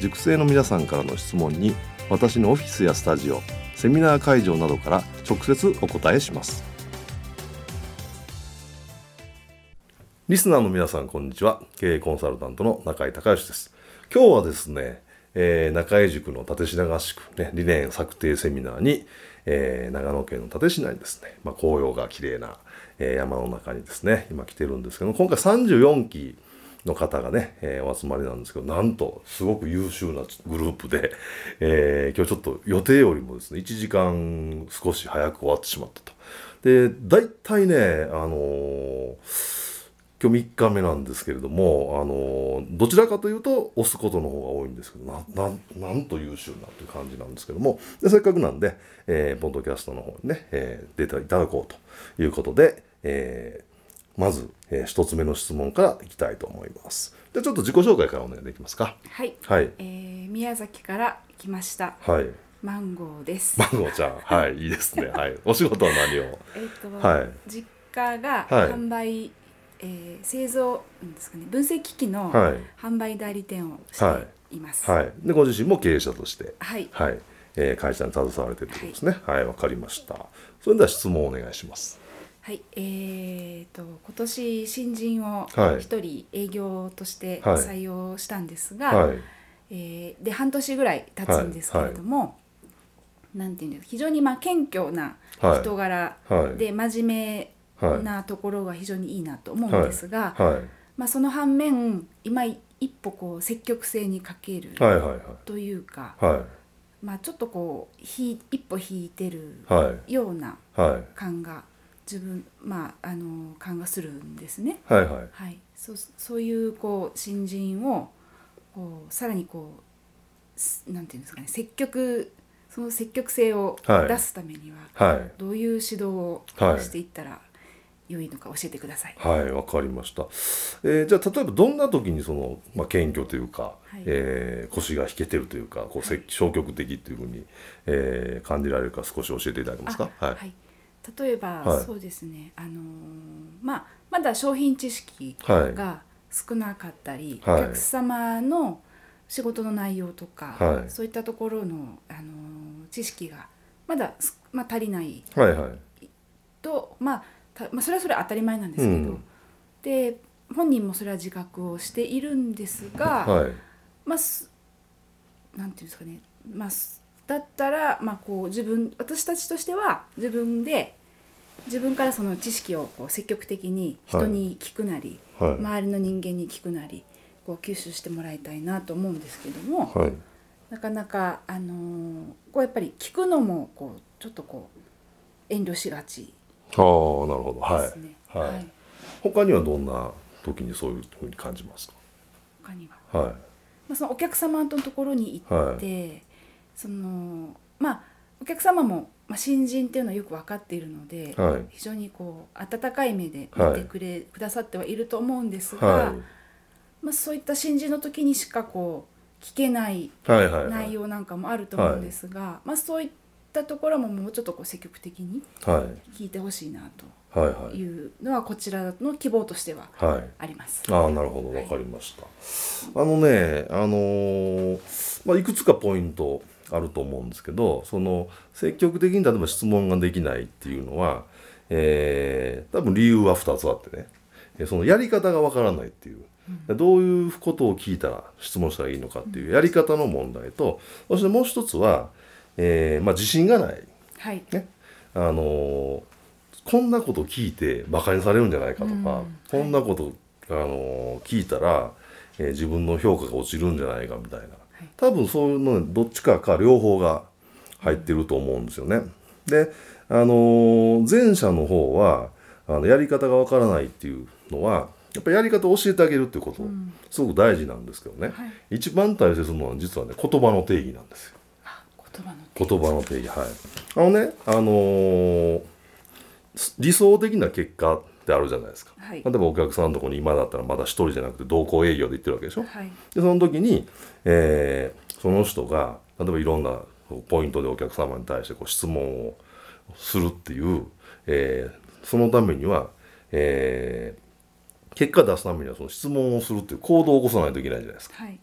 塾生の皆さんからの質問に私のオフィスやスタジオセミナー会場などから直接お答えします。リスナーの皆さんこんにちは。経営コンサルタントの中井隆義です。今日はですね、えー、中井塾の立品合宿、ね、理念策定セミナーに、えー、長野県の立品にですね、まあ、紅葉が綺麗な、えー、山の中にですね今来てるんですけど今回34期の方がね、えー、お集まりなんですけど、なんと、すごく優秀なグループで、えー、今日ちょっと予定よりもですね、1時間少し早く終わってしまったと。で、大体ね、あのー、今日3日目なんですけれども、あのー、どちらかというと、押すことの方が多いんですけど、な、ななんと優秀なという感じなんですけども、でせっかくなんで、えー、ポッドキャストの方にね、えー、出ていただこうということで、えー、まず、えー、一つ目の質問からいきたいと思います。じゃちょっと自己紹介からお願いできますか？はい。はい。えー、宮崎から来ました。はい。マンゴーです。マンゴーちゃん、はい、いいですね。はい。お仕事は何を？えっと、はい。実家が販売、はい、えー、製造ですかね、分析機器の販売代理店をしています。はい。はい、で、ご自身も経営者として。はい。はい。えー、会社に携われてるということですね。はい、わ、はい、かりました。それでは質問をお願いします。はい、えーと、今年新人を一人営業として採用したんですが、はい、えー、で半年ぐらい経つんですけれども、はい、なんていうんです非常にまあ謙虚な人柄で真面目なところが非常にいいなと思うんですが、まあ、その反面今一歩こう積極性に欠けるというか、まあ、ちょっとこう一歩引いてるような感が。自分まああの感がするんですね。はいはい。はい、そうそういうこう新人をこうさらにこうなんていうんですかね積極その積極性を出すためには、はい、どういう指導をしていったら良いのか教えてください。はいわ、かりました。えー、じゃあ例えばどんな時にそのまあ謙虚というか、はい、えー、腰が引けてるというかこう、はい、消極的というふうに、えー、感じられるか少し教えていただけますか？はい、はい例えば、はい、そうですね。あのー、まあまだ商品知識が少なかったり、はい、お客様の仕事の内容とか、はい、そういったところの、あのー、知識がまだ、まあ、足りない、はいはい、と、まあ、まあそれはそれは当たり前なんですけど、うん、で本人もそれは自覚をしているんですが、はい、まあなんていうんですかね、まあ、だったら、まあ、こう自分私たちとしては自分で自分からその知識をこう積極的に人に聞くなり、はい、周りの人間に聞くなりこう吸収してもらいたいなと思うんですけども、はい、なかなか、あのー、こうやっぱり聞くのもこうちょっとこう遠慮しがちああなるほど。はい、はい、他にはどんな時にそういうふうに感じますか？他には、はい。まあ、そのお客様のところに行って、はいそのまあお客様も、まあ、新人っていうのはよく分かっているので、はい、非常にこう温かい目で見てくれ、はい、くださってはいると思うんですが、はい、まあ、そういった新人の時にしかこう聞けない内容なんかもあると思うんですが、まあ、そういったところももうちょっとこう積極的に聞いてほしいなと。いうのはこちらの希望としてはあります。はい、あなるほど。わかりました。あのねあのー、まあいくつかポイントあると思うんですけどその積極的に例えば質問ができないっていうのは、えー、多分理由は2つあってね。そのやり方がわからないっていう。うん、どういうことを聞いたら質問したらいいのかっていうやり方の問題と、そしてもう一つは、えーまあ、自信がない、はい。ね。あのー、こんなこと聞いてバカにされるんじゃないかとか、うん、こんなこと、あのー、聞いたら、えー、自分の評価が落ちるんじゃないかみたいな、多分そういうのどっちかか両方が入ってると思うんですよね。であのー、前者の方はあのやり方がわからないっていうのはやっぱりやり方を教えてあげるっていうこと、うん、すごく大事なんですけどね、はい、一番大切なのは実はね言葉の定義なんですよ。言葉の定義はい。あのねあのー、理想的な結果ってあるじゃないですか、はい、例えばお客さんのとこに今だったらまだ一人じゃなくて同行営業で行ってるわけでしょ、はい、でその時に、えー、その人が例えばいろんなポイントでお客様に対してこう質問をするっていう、えー、そのためには、えー、結果出すためにはその質問をするっていう行動を起こさないといけないじゃないですか、はい、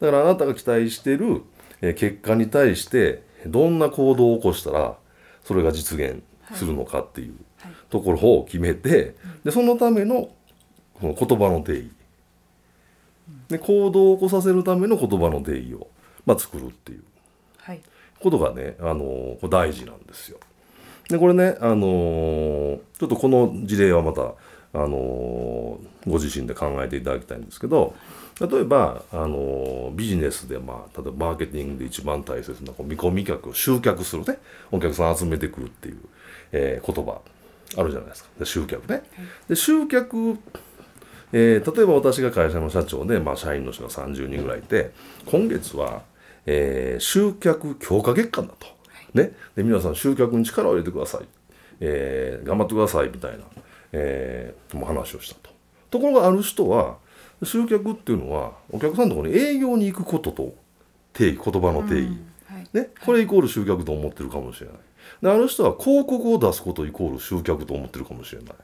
だからあなたが期待してるえ結果に対してどんな行動を起こしたらそれが実現するのかっていうところを決めて、でそのためのこの言葉の定義。で行動を起こさせるための言葉の定義を、まあ、作るっていう。ことがね、あの大事なんですよ。でこれね、あのちょっとこの事例はまた、あのご自身で考えていただきたいんですけど、例えばあのビジネスで、まあ、例えばマーケティングで一番大切なこう見込み客を集客するねお客さん集めてくるっていう、えー、言葉あるじゃないですか。で集客ね。で集客えー、例えば私が会社の社長で、まあ、社員の人が30人ぐらいいて今月は、えー、集客強化月間だと、ね、で皆さん集客に力を入れてください、えー、頑張ってくださいみたいな、えー、話をしたと。ところがある人は集客っていうのはお客さんのところに営業に行くことと定義言葉の定義、うん。はい、ね、これイコール集客と思ってるかもしれないである人は広告を出すことイコール集客と思ってるかもしれない。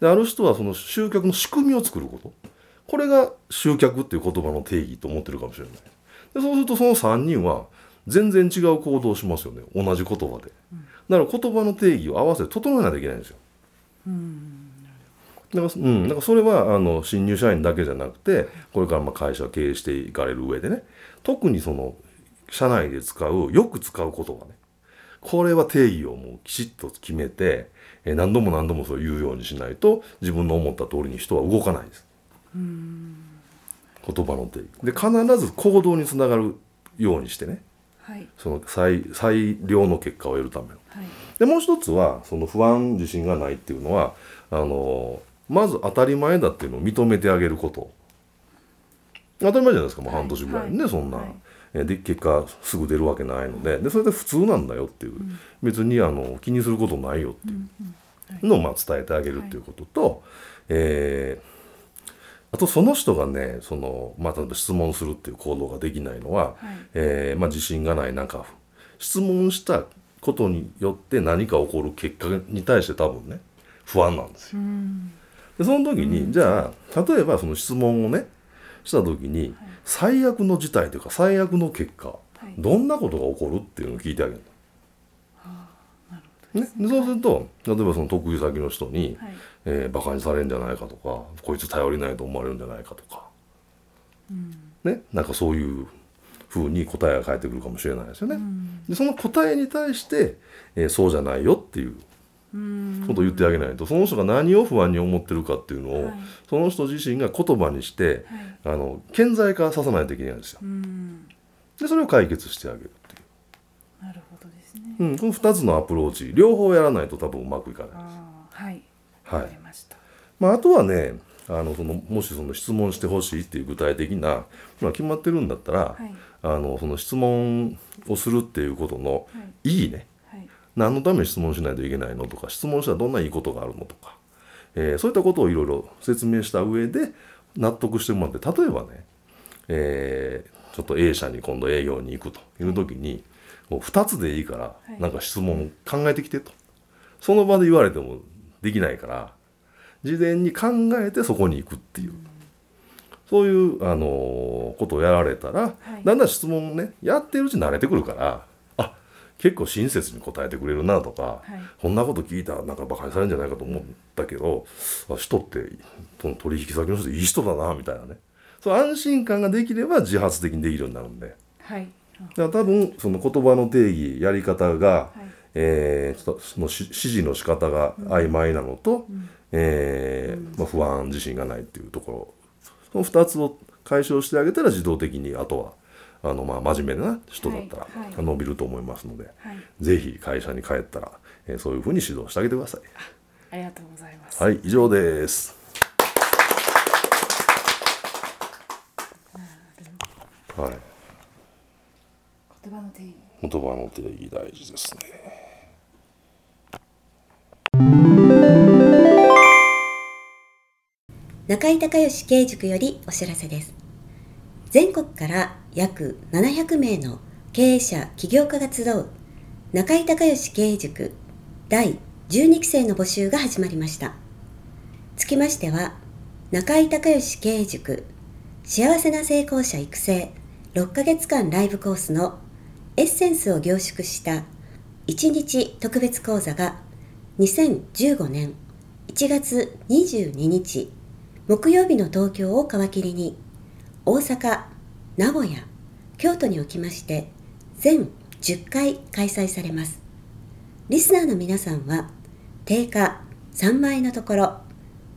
である人はその集客の仕組みを作ること。これが集客っていう言葉の定義と思ってるかもしれない。でそうするとその3人は全然違う行動をしますよね。同じ言葉で、だから言葉の定義を合わせて整えないといけないんですよ、うん。だから,、うん、だからそれはあの新入社員だけじゃなくてこれからまあ会社を経営していかれる上でね。特にその社内で使うよく使う言葉ねこれは定義をもうきちっと決めてえ何度も何度もそう言うようにしないと自分の思った通りに人は動かないです。言葉の定義。で必ず行動につながるようにしてね、はい、その最最良の結果を得るための。はい、でもう一つはその不安自信がないっていうのはあのまず当たり前だっていうのを認めてあげること当たり前じゃないですかもう半年ぐらいね、はい、そんな、はい、で結果すぐ出るわけないので。でそれで普通なんだよっていう、うん、別にあの気にすることないよっていう。のをまあ伝えてあげるっていうことと、はい、えー、あとその人がねその、まあ、質問するっていう行動ができないのは、はい、えー、まあ、自信がないなんか質問したことによって何か起こる結果に対して多分ね不安なんですよ。うん。でその時に、じゃあ例えばその質問をねした時に、最悪の事態というか最悪の結果、どんなことが起こるっていうのを聞いてあげるね、でそうすると例えばその得意先の人に、はい、えー、バカにされるんじゃないかとかこいつ頼りないと思われるんじゃないかとか、うん、ねなんかそういうふうに答えが返ってくるかもしれないですよね。うん、でその答えに対して、えー、そうじゃないよっていうことを言ってあげないとその人が何を不安に思ってるかっていうのを、はい、その人自身が言葉にして、はい、あの顕在化させないといけないんですよ。でそれを解決してあげるっていう。なるほどですね。うん、この2つのアプローチ両方やらないと多分うまくいかないです。はい。はい。まあ、あとはねあのそのもしその質問してほしいっていう具体的な、まあ、決まってるんだったら、はい、あのその質問をするっていうことのいいね、何のために質問しないといけないのとか質問したらどんないいことがあるのとか、えー、そういったことをいろいろ説明した上で納得してもらって例えばね、えー、ちょっと A 社に今度営業に行くという時にもう2つでいいからなんか質問考えてきてと、その場で言われてもできないから事前に考えてそこに行くっていう。そういう、あのー、ことをやられたら、はい、だんだん質問をねやってるうちに慣れてくるから結構親切に答えてくれるなとか、はい、こんなこと聞いたらなんかバカにされるんじゃないかと思ったけど、人って取引先の人いい人だなみたいなね。そう安心感ができれば自発的にできるようになるんで、はい、だから多分その言葉の定義やり方が、はい。えー、その指示の仕方が曖昧なのと、うん、えー、まあ、不安自信がないっていうところ。その2つを解消してあげたら自動的にあとはあのまあ真面目な人だったら伸びると思いますので、はいはい、ぜひ会社に帰ったら、えー、そういうふうに指導してあげてください。ありがとうございます。はい、以上です。はい。言葉の定義。言葉の定義大事ですね。中井隆義経営塾よりお知らせです。全国から約700名の経営者起業家が集う中井隆義経営塾第12期生の募集が始まりました。つきましては、中井隆義経営塾幸せな成功者育成6ヶ月間ライブコースのエッセンスを凝縮した1日特別講座が2015年1月22日木曜日の東京を皮切りに大阪、名古屋、京都におきまして全10回開催されます。リスナーの皆さんは定価3万円のところ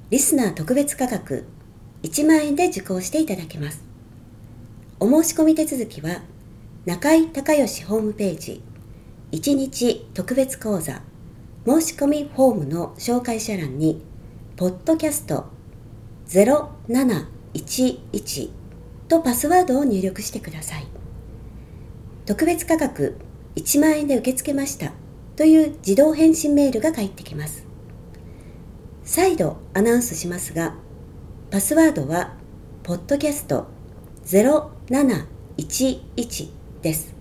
リスナー特別価格1万円で受講していただけます。お申し込み手続きは中井隆義ホームページ1日特別講座申し込みフォームの紹介者欄にポッドキャスト0711とパスワードを入力してください。特別価格1万円で受け付けましたという自動返信メールが返ってきます。再度アナウンスしますがパスワードはポッドキャスト0711です。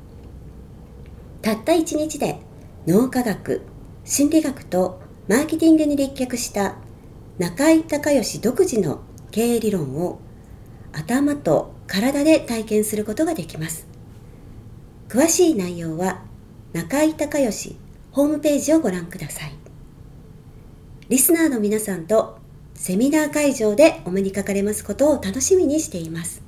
たった1日で脳科学心理学とマーケティングに立脚した中井隆義独自の経営理論を頭と体で体験することができます。詳しい内容は中井隆義ホームページをご覧ください。リスナーの皆さんとセミナー会場でお目にかかれますことを楽しみにしています。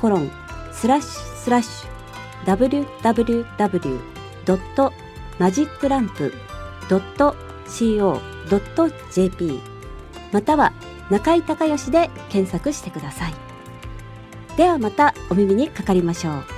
コロンスラッシュスラッシュ www.magiclamp.co.jp または中井隆義で検索してください。ではまたお耳にかかりましょう。